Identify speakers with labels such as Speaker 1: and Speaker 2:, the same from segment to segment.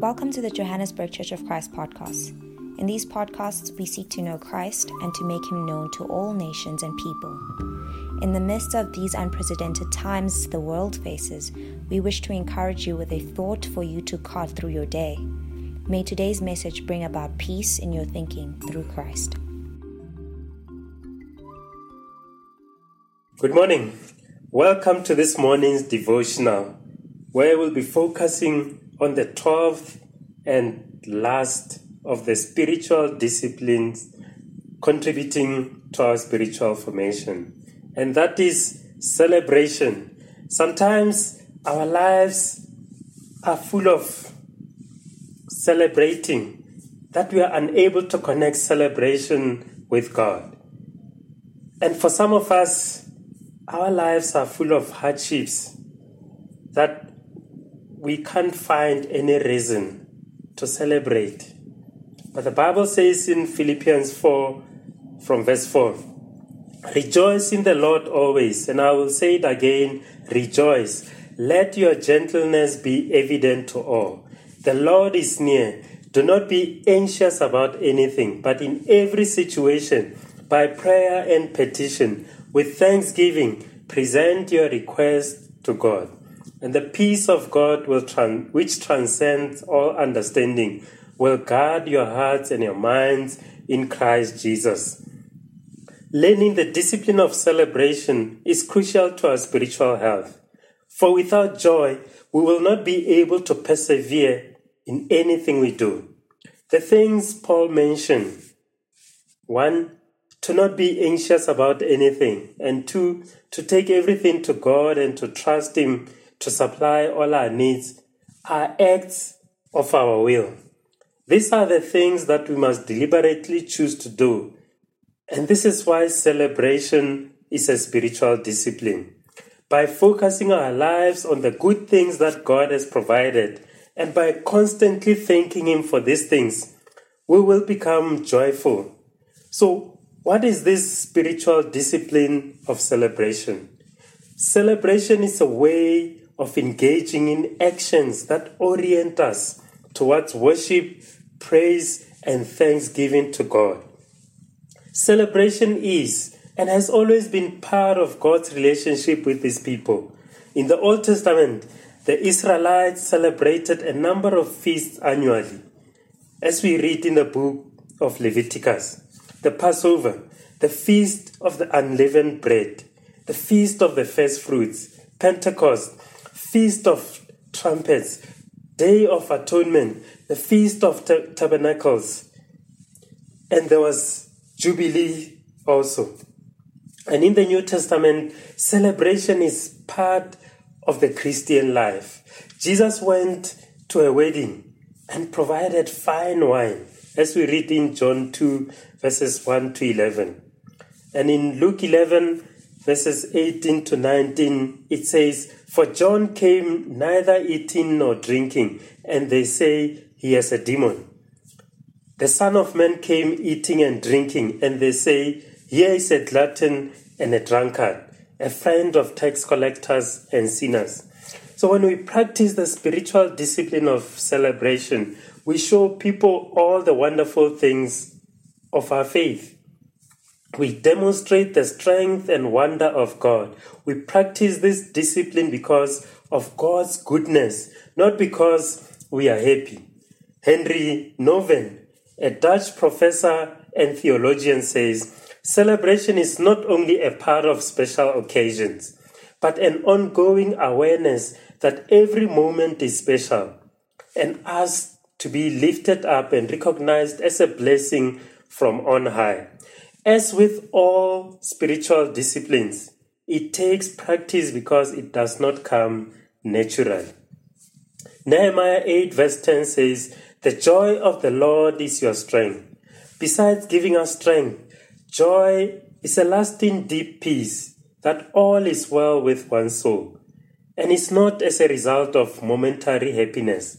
Speaker 1: Welcome to the Johannesburg Church of Christ podcast. In these podcasts, we seek to know Christ and to make him known to all nations and people. In the midst of these unprecedented times the world faces, we wish to encourage you with a thought for you to cart through your day. May today's message bring about peace in your thinking through Christ.
Speaker 2: Good morning. Welcome to this morning's devotional, where we'll be focusing on the 12th and last of the spiritual disciplines contributing to our spiritual formation, and that is celebration. Sometimes our lives are full of celebrating that we are unable to connect celebration with God. And for some of us, our lives are full of hardships that we can't find any reason to celebrate. But the Bible says in Philippians 4, from verse 4, Rejoice in the Lord always, and I will say it again, rejoice. Let your gentleness be evident to all. The Lord is near. Do not be anxious about anything, but in every situation, by prayer and petition, with thanksgiving, present your request to God. And the peace of God, will tran- which transcends all understanding, will guard your hearts and your minds in Christ Jesus. Learning the discipline of celebration is crucial to our spiritual health. For without joy, we will not be able to persevere in anything we do. The things Paul mentioned one, to not be anxious about anything, and two, to take everything to God and to trust Him to supply all our needs are acts of our will. These are the things that we must deliberately choose to do. And this is why celebration is a spiritual discipline. By focusing our lives on the good things that God has provided and by constantly thanking Him for these things, we will become joyful. So, what is this spiritual discipline of celebration? Celebration is a way of engaging in actions that orient us towards worship, praise, and thanksgiving to God. Celebration is and has always been part of God's relationship with his people. In the Old Testament, the Israelites celebrated a number of feasts annually. As we read in the book of Leviticus, the Passover, the feast of the unleavened bread, the feast of the first fruits, Pentecost, Feast of Trumpets, Day of Atonement, the Feast of Tabernacles, and there was Jubilee also. And in the New Testament, celebration is part of the Christian life. Jesus went to a wedding and provided fine wine, as we read in John 2, verses 1 to 11. And in Luke 11, verses 18 to 19, it says, For John came neither eating nor drinking, and they say he has a demon. The Son of Man came eating and drinking, and they say, Here is a glutton and a drunkard, a friend of tax collectors and sinners. So when we practice the spiritual discipline of celebration, we show people all the wonderful things of our faith. We demonstrate the strength and wonder of God. We practice this discipline because of God's goodness, not because we are happy. Henri Nouwen, a Dutch professor and theologian, says celebration is not only a part of special occasions, but an ongoing awareness that every moment is special and asked to be lifted up and recognized as a blessing from on high. As with all spiritual disciplines, it takes practice because it does not come natural. Nehemiah 8, verse 10 says, The joy of the Lord is your strength. Besides giving us strength, joy is a lasting deep peace that all is well with one's soul, and is not as a result of momentary happiness.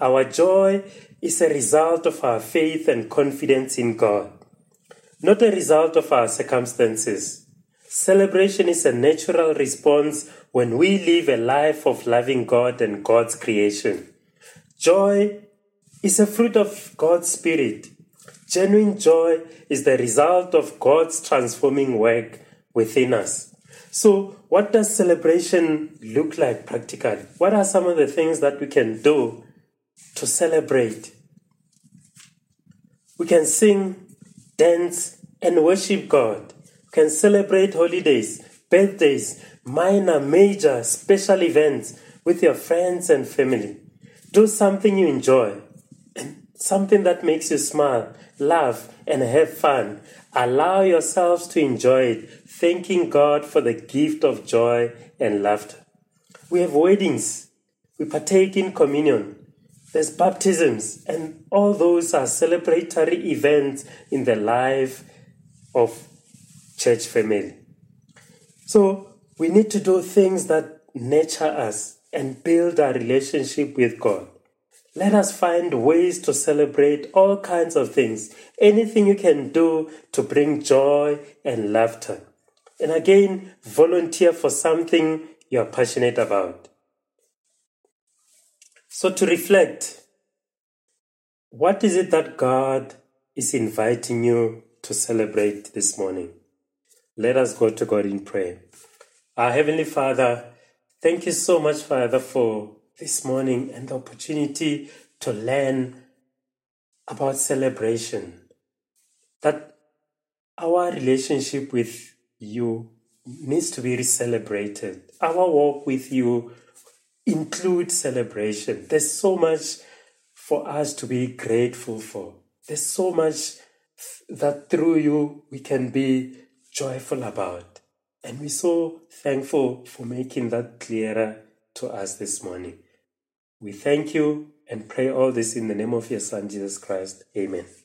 Speaker 2: Our joy is a result of our faith and confidence in God not a result of our circumstances. Celebration is a natural response when we live a life of loving God and God's creation. Joy is a fruit of God's Spirit. Genuine joy is the result of God's transforming work within us. So, what does celebration look like practically? What are some of the things that we can do to celebrate? We can sing, dance, and worship God. We can celebrate holidays, birthdays, minor, major, special events with your friends and family. Do something you enjoy, something that makes you smile, laugh, and have fun. Allow yourselves to enjoy it, thanking God for the gift of joy and laughter. We have weddings, we partake in communion, there's baptisms, and all those are celebratory events in the life of church family. So we need to do things that nurture us and build our relationship with God. Let us find ways to celebrate all kinds of things, anything you can do to bring joy and laughter. And again, volunteer for something you are passionate about. So, to reflect, what is it that God is inviting you to celebrate this morning? Let us go to God in prayer. Our Heavenly Father, thank you so much, Father, for this morning and the opportunity to learn about celebration. That our relationship with you needs to be celebrated. Our walk with you includes celebration. There's so much for us to be grateful for. There's so much that through you we can be joyful about. And we're so thankful for making that clearer to us this morning. We thank you and pray all this in the name of your Son, Jesus Christ. Amen.